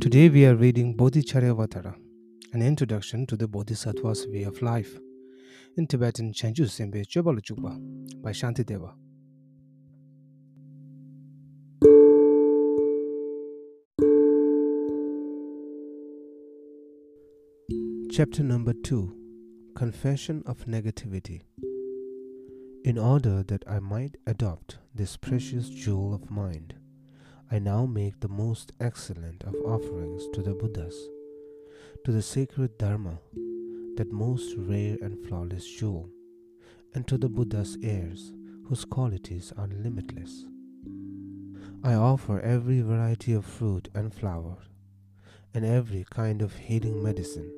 Today we are reading Bodhicharyavatara, an introduction to the Bodhisattva's way of life, in Tibetan Chanju Sembe Chukpa by Shantideva. Chapter number 2 Confession of Negativity. In order that I might adopt this precious jewel of mind, I now make the most excellent of offerings to the Buddhas, to the sacred Dharma, that most rare and flawless jewel, and to the Buddha's heirs, whose qualities are limitless. I offer every variety of fruit and flower, and every kind of healing medicine,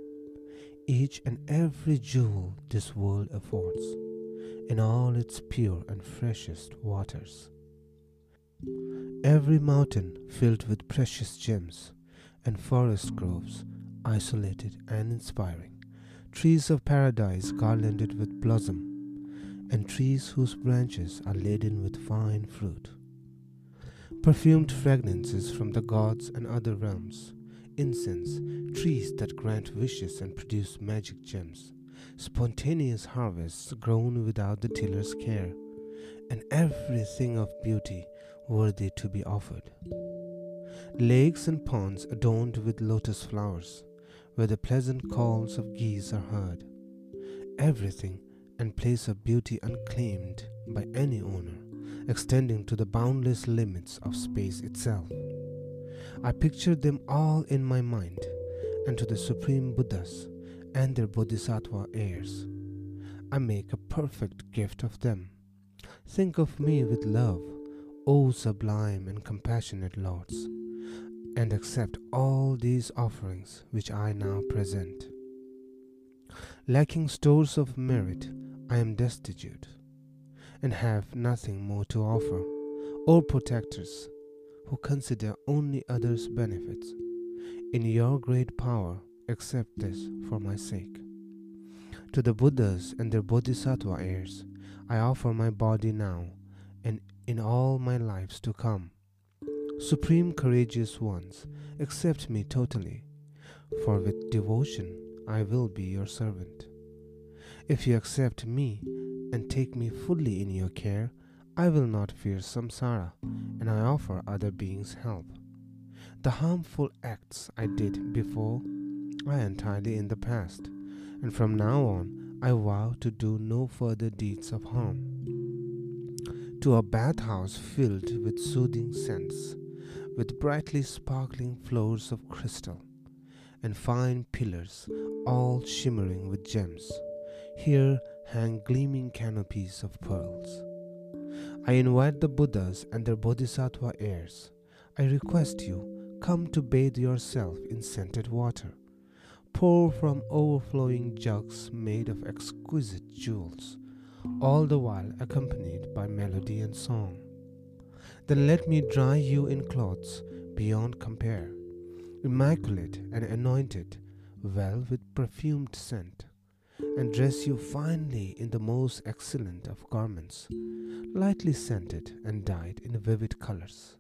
each and every jewel this world affords, in all its pure and freshest waters Every mountain filled with precious gems, and forest groves isolated and inspiring, trees of paradise garlanded with blossom, and trees whose branches are laden with fine fruit. Perfumed fragrances from the gods and other realms, incense, trees that grant wishes and produce magic gems, spontaneous harvests grown without the tiller's care, and everything of beauty worthy to be offered. Lakes and ponds adorned with lotus flowers, where the pleasant calls of geese are heard. Everything and place of beauty unclaimed by any owner, extending to the boundless limits of space itself. I pictured them all in my mind, and to the Supreme Buddhas and their Bodhisattva heirs. I make a perfect gift of them. Think of me with love O sublime and compassionate Lords, and accept all these offerings which I now present. Lacking stores of merit, I am destitute, and have nothing more to offer. O protectors, who consider only others' benefits, in your great power, accept this for my sake. To the Buddhas and their Bodhisattva heirs, I offer my body now and in all my lives to come. Supreme courageous ones, accept me totally, for with devotion I will be your servant. If you accept me and take me fully in your care, I will not fear samsara, and I offer other beings help. The harmful acts I did before are entirely in the past, and from now on I vow to do no further deeds of harm to a bathhouse filled with soothing scents, with brightly sparkling floors of crystal, and fine pillars all shimmering with gems. Here hang gleaming canopies of pearls. I invite the Buddhas and their Bodhisattva heirs. I request you, come to bathe yourself in scented water. Pour from overflowing jugs made of exquisite jewels all the while accompanied by melody and song. Then let me dry you in cloths beyond compare, immaculate and anointed, well with perfumed scent, and dress you finely in the most excellent of garments, lightly scented and dyed in vivid colors.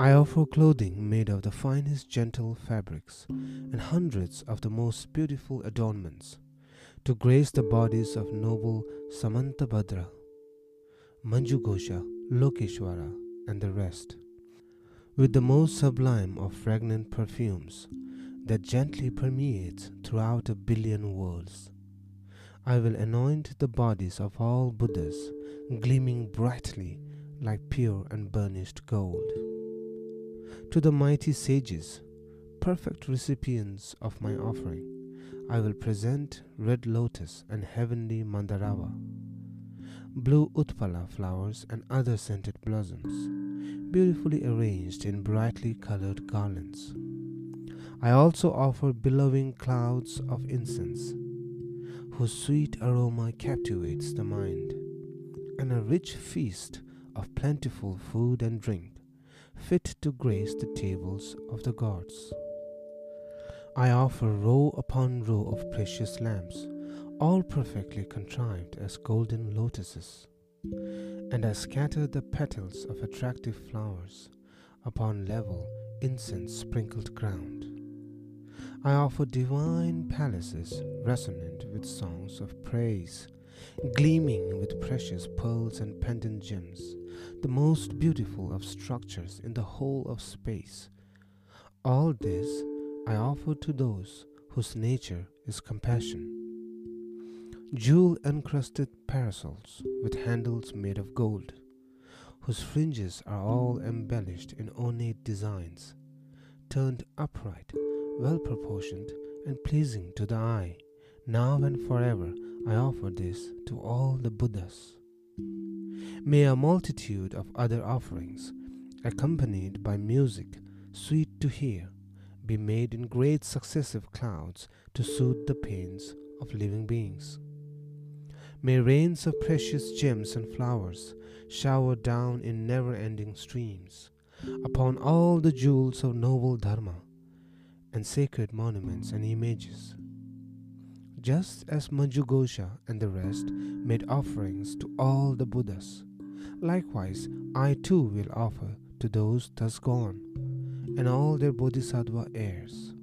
I offer clothing made of the finest gentle fabrics and hundreds of the most beautiful adornments to grace the bodies of noble Samantabhadra, Manjughosha, Lokeshwara, and the rest, with the most sublime of fragrant perfumes that gently permeates throughout a billion worlds. I will anoint the bodies of all Buddhas, gleaming brightly like pure and burnished gold. To the mighty sages, perfect recipients of my offering, I will present red lotus and heavenly mandarava, blue utpala flowers and other scented blossoms, beautifully arranged in brightly colored garlands. I also offer billowing clouds of incense, whose sweet aroma captivates the mind, and a rich feast of plentiful food and drink, fit to grace the tables of the gods. I offer row upon row of precious lamps, all perfectly contrived as golden lotuses. And I scatter the petals of attractive flowers, upon level, incense sprinkled ground. I offer divine palaces resonant with songs of praise, gleaming with precious pearls and pendant gems, the most beautiful of structures in the whole of space. All this I offer to those whose nature is compassion. Jewel encrusted parasols with handles made of gold, whose fringes are all embellished in ornate designs, turned upright, well proportioned, and pleasing to the eye. Now and forever I offer this to all the Buddhas. May a multitude of other offerings, accompanied by music sweet to hear, be made in great successive clouds to soothe the pains of living beings. May rains of precious gems and flowers shower down in never ending streams upon all the jewels of noble Dharma and sacred monuments and images. Just as Manjughosha and the rest made offerings to all the Buddhas, likewise I too will offer to those thus gone and all their Bodhisattva heirs.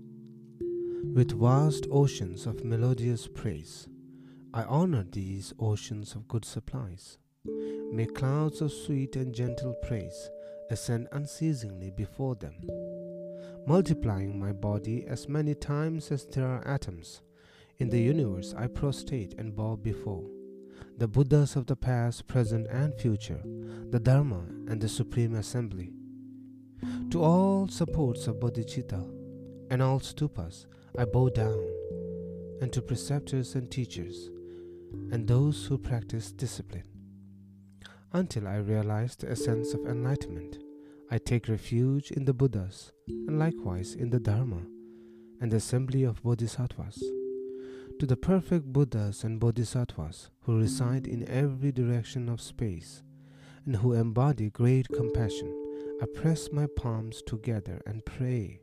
With vast oceans of melodious praise, I honor these oceans of good supplies. May clouds of sweet and gentle praise ascend unceasingly before them, multiplying my body as many times as there are atoms. In the universe, I prostrate and bow before the Buddhas of the past, present, and future, the Dharma and the Supreme Assembly. To all supports of bodhicitta and all stupas, I bow down, and to preceptors and teachers, and those who practice discipline. Until I realize the essence of enlightenment, I take refuge in the Buddhas and likewise in the Dharma and the assembly of Bodhisattvas. To the perfect Buddhas and Bodhisattvas who reside in every direction of space and who embody great compassion, I press my palms together and pray.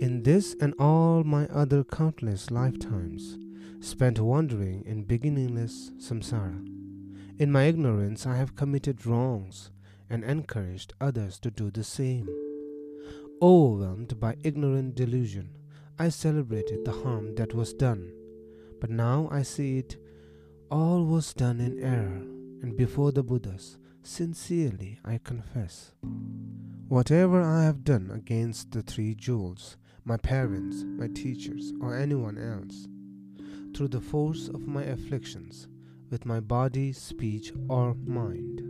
In this and all my other countless lifetimes, spent wandering in beginningless samsara. In my ignorance, I have committed wrongs and encouraged others to do the same. Overwhelmed by ignorant delusion, I celebrated the harm that was done. But now I see it all was done in error, and before the Buddhas, sincerely I confess. Whatever I have done against the three jewels, my parents, my teachers, or anyone else, through the force of my afflictions, with my body, speech, or mind.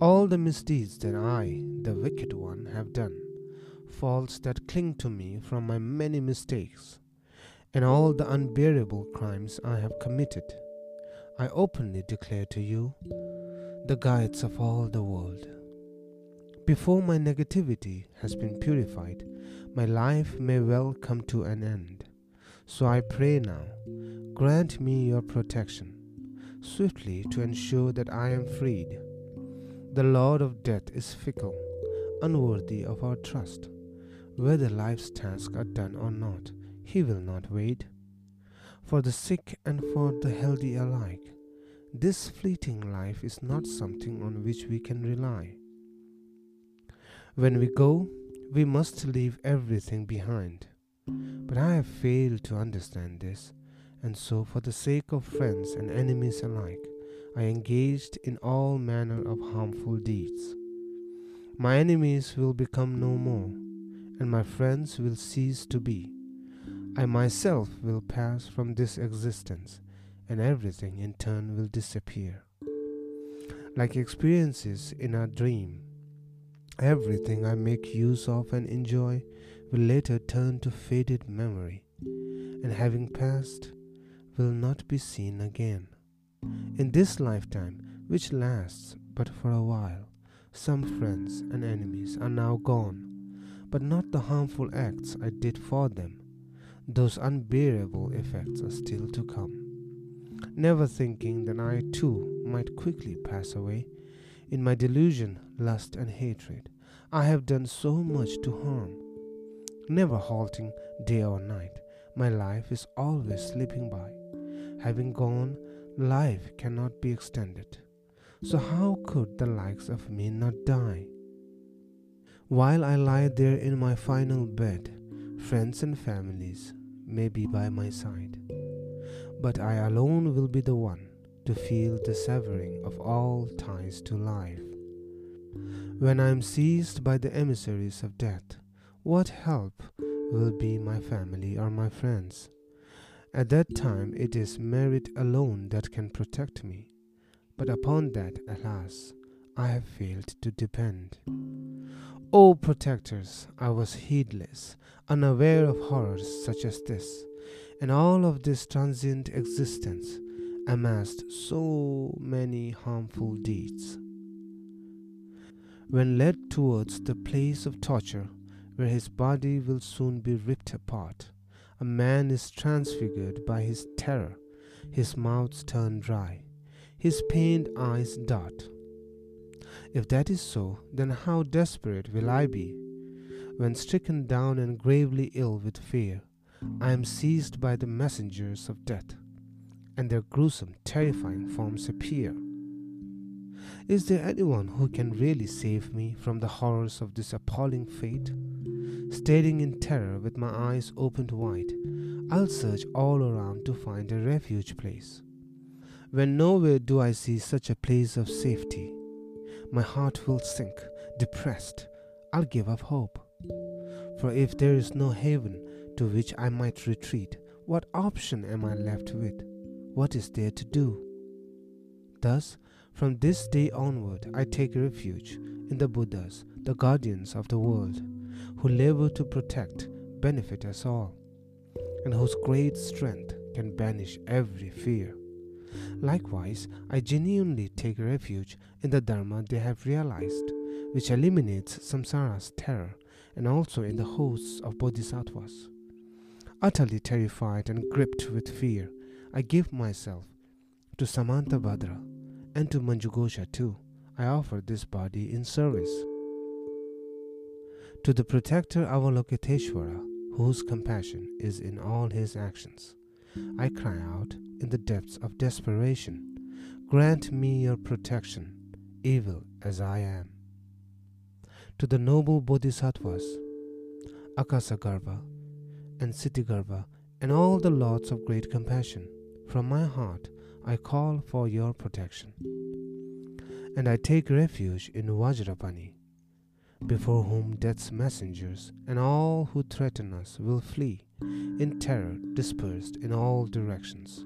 All the misdeeds that I, the wicked one, have done, faults that cling to me from my many mistakes, and all the unbearable crimes I have committed, I openly declare to you, the guides of all the world. Before my negativity has been purified, my life may well come to an end. So I pray now, grant me your protection, swiftly to ensure that I am freed. The Lord of death is fickle, unworthy of our trust. Whether life's tasks are done or not, he will not wait. For the sick and for the healthy alike, this fleeting life is not something on which we can rely. When we go, we must leave everything behind but I have failed to understand this, and so, for the sake of friends and enemies alike, I engaged in all manner of harmful deeds. My enemies will become no more, and my friends will cease to be. I myself will pass from this existence, and everything in turn will disappear. Like experiences in a dream, everything I make use of and enjoy will later turn to faded memory, and having passed, will not be seen again. In this lifetime, which lasts but for a while, some friends and enemies are now gone, but not the harmful acts I did for them. Those unbearable effects are still to come. Never thinking that I too might quickly pass away, in my delusion, lust, and hatred, I have done so much to harm never halting day or night. My life is always slipping by. Having gone, life cannot be extended. So, how could the likes of me not die? While I lie there in my final bed, friends and families may be by my side, but I alone will be the one to feel the severing of all ties to life. When I am seized by the emissaries of death, what help will be my family or my friends? At that time, it is merit alone that can protect me, but upon that, alas, I have failed to depend. O protectors, I was heedless, unaware of horrors such as this, and all of this transient existence amassed so many harmful deeds. When led towards the place of torture, where his body will soon be ripped apart, a man is transfigured by his terror, his mouth turned dry, his pained eyes dart. If that is so, then how desperate will I be? When stricken down and gravely ill with fear, I am seized by the messengers of death and their gruesome, terrifying forms appear. Is there anyone who can really save me from the horrors of this appalling fate? Staring in terror with my eyes opened wide, I'll search all around to find a refuge place. When nowhere do I see such a place of safety, my heart will sink, depressed. I'll give up hope. For if there is no haven to which I might retreat, what option am I left with? what is there to do? Thus, from this day onward, I take refuge in the Buddhas, the guardians of the world, who labor to protect, benefit us all, and whose great strength can banish every fear. Likewise, I genuinely take refuge in the Dharma they have realized, which eliminates samsara's terror, and also in the hosts of bodhisattvas. Utterly terrified and gripped with fear, I give myself to Samantha Samantabhadra and to Manjughosha too. I offer this body in service. To the protector Avalokiteshvara, whose compassion is in all his actions, I cry out in the depths of desperation Grant me your protection, evil as I am. To the noble bodhisattvas, Akasagarbha and Ksitigarbha, and all the lords of great compassion, from my heart, I call for your protection. And I take refuge in Vajrapani, before whom death's messengers and all who threaten us will flee in terror dispersed in all directions.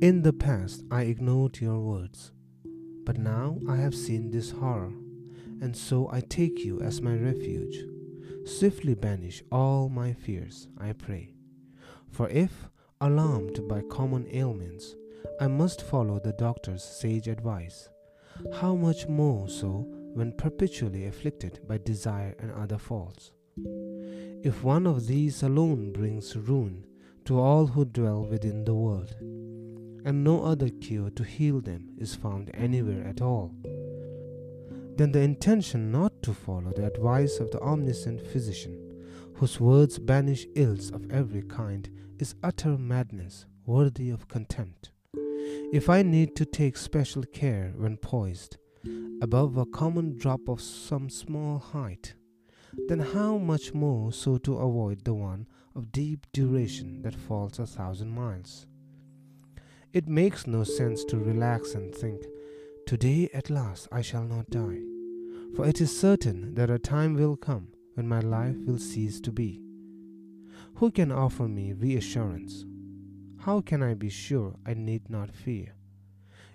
In the past, I ignored your words, but now I have seen this horror, and so I take you as my refuge. Swiftly banish all my fears, I pray. For if Alarmed by common ailments, I must follow the doctor's sage advice. How much more so when perpetually afflicted by desire and other faults? If one of these alone brings ruin to all who dwell within the world, and no other cure to heal them is found anywhere at all, then the intention not to follow the advice of the omniscient physician, whose words banish ills of every kind, is utter madness worthy of contempt. If I need to take special care when poised above a common drop of some small height, then how much more so to avoid the one of deep duration that falls a thousand miles? It makes no sense to relax and think, Today at last I shall not die, for it is certain that a time will come when my life will cease to be. Who can offer me reassurance? How can I be sure I need not fear?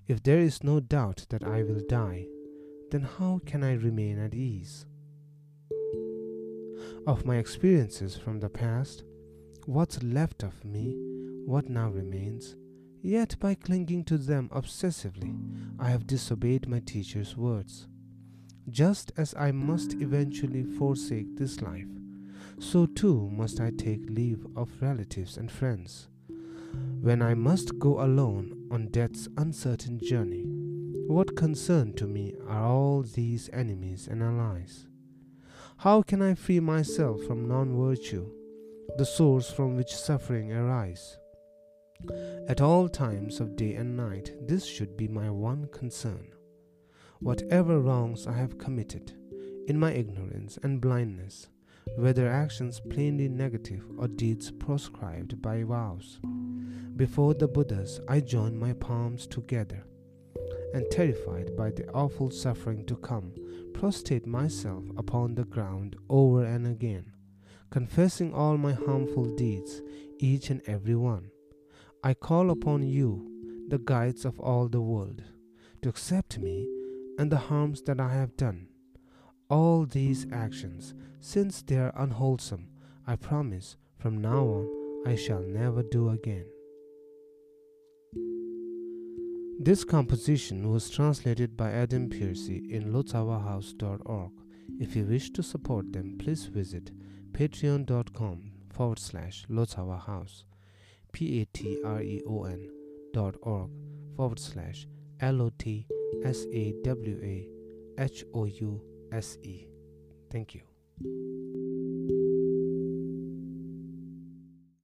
If there is no doubt that I will die, then how can I remain at ease? Of my experiences from the past, what's left of me, what now remains, yet by clinging to them obsessively, I have disobeyed my teacher's words. Just as I must eventually forsake this life, so too must I take leave of relatives and friends. When I must go alone on death's uncertain journey, what concern to me are all these enemies and allies? How can I free myself from non virtue, the source from which suffering arises? At all times of day and night, this should be my one concern. Whatever wrongs I have committed, in my ignorance and blindness, whether actions plainly negative or deeds proscribed by vows. Before the Buddhas, I joined my palms together, and terrified by the awful suffering to come, prostrate myself upon the ground over and again, confessing all my harmful deeds, each and every one. I call upon you, the guides of all the world, to accept me and the harms that I have done. All these actions, since they are unwholesome, I promise from now on I shall never do again. This composition was translated by Adam Pearcey in lotsawahouse.org. If you wish to support them, please visit patreon.com forward slash lotsawahouse, P-A-T-R-E-O-N dot org forward slash L-O-T-S-A-W-A H-O-U-S-E. Thank you.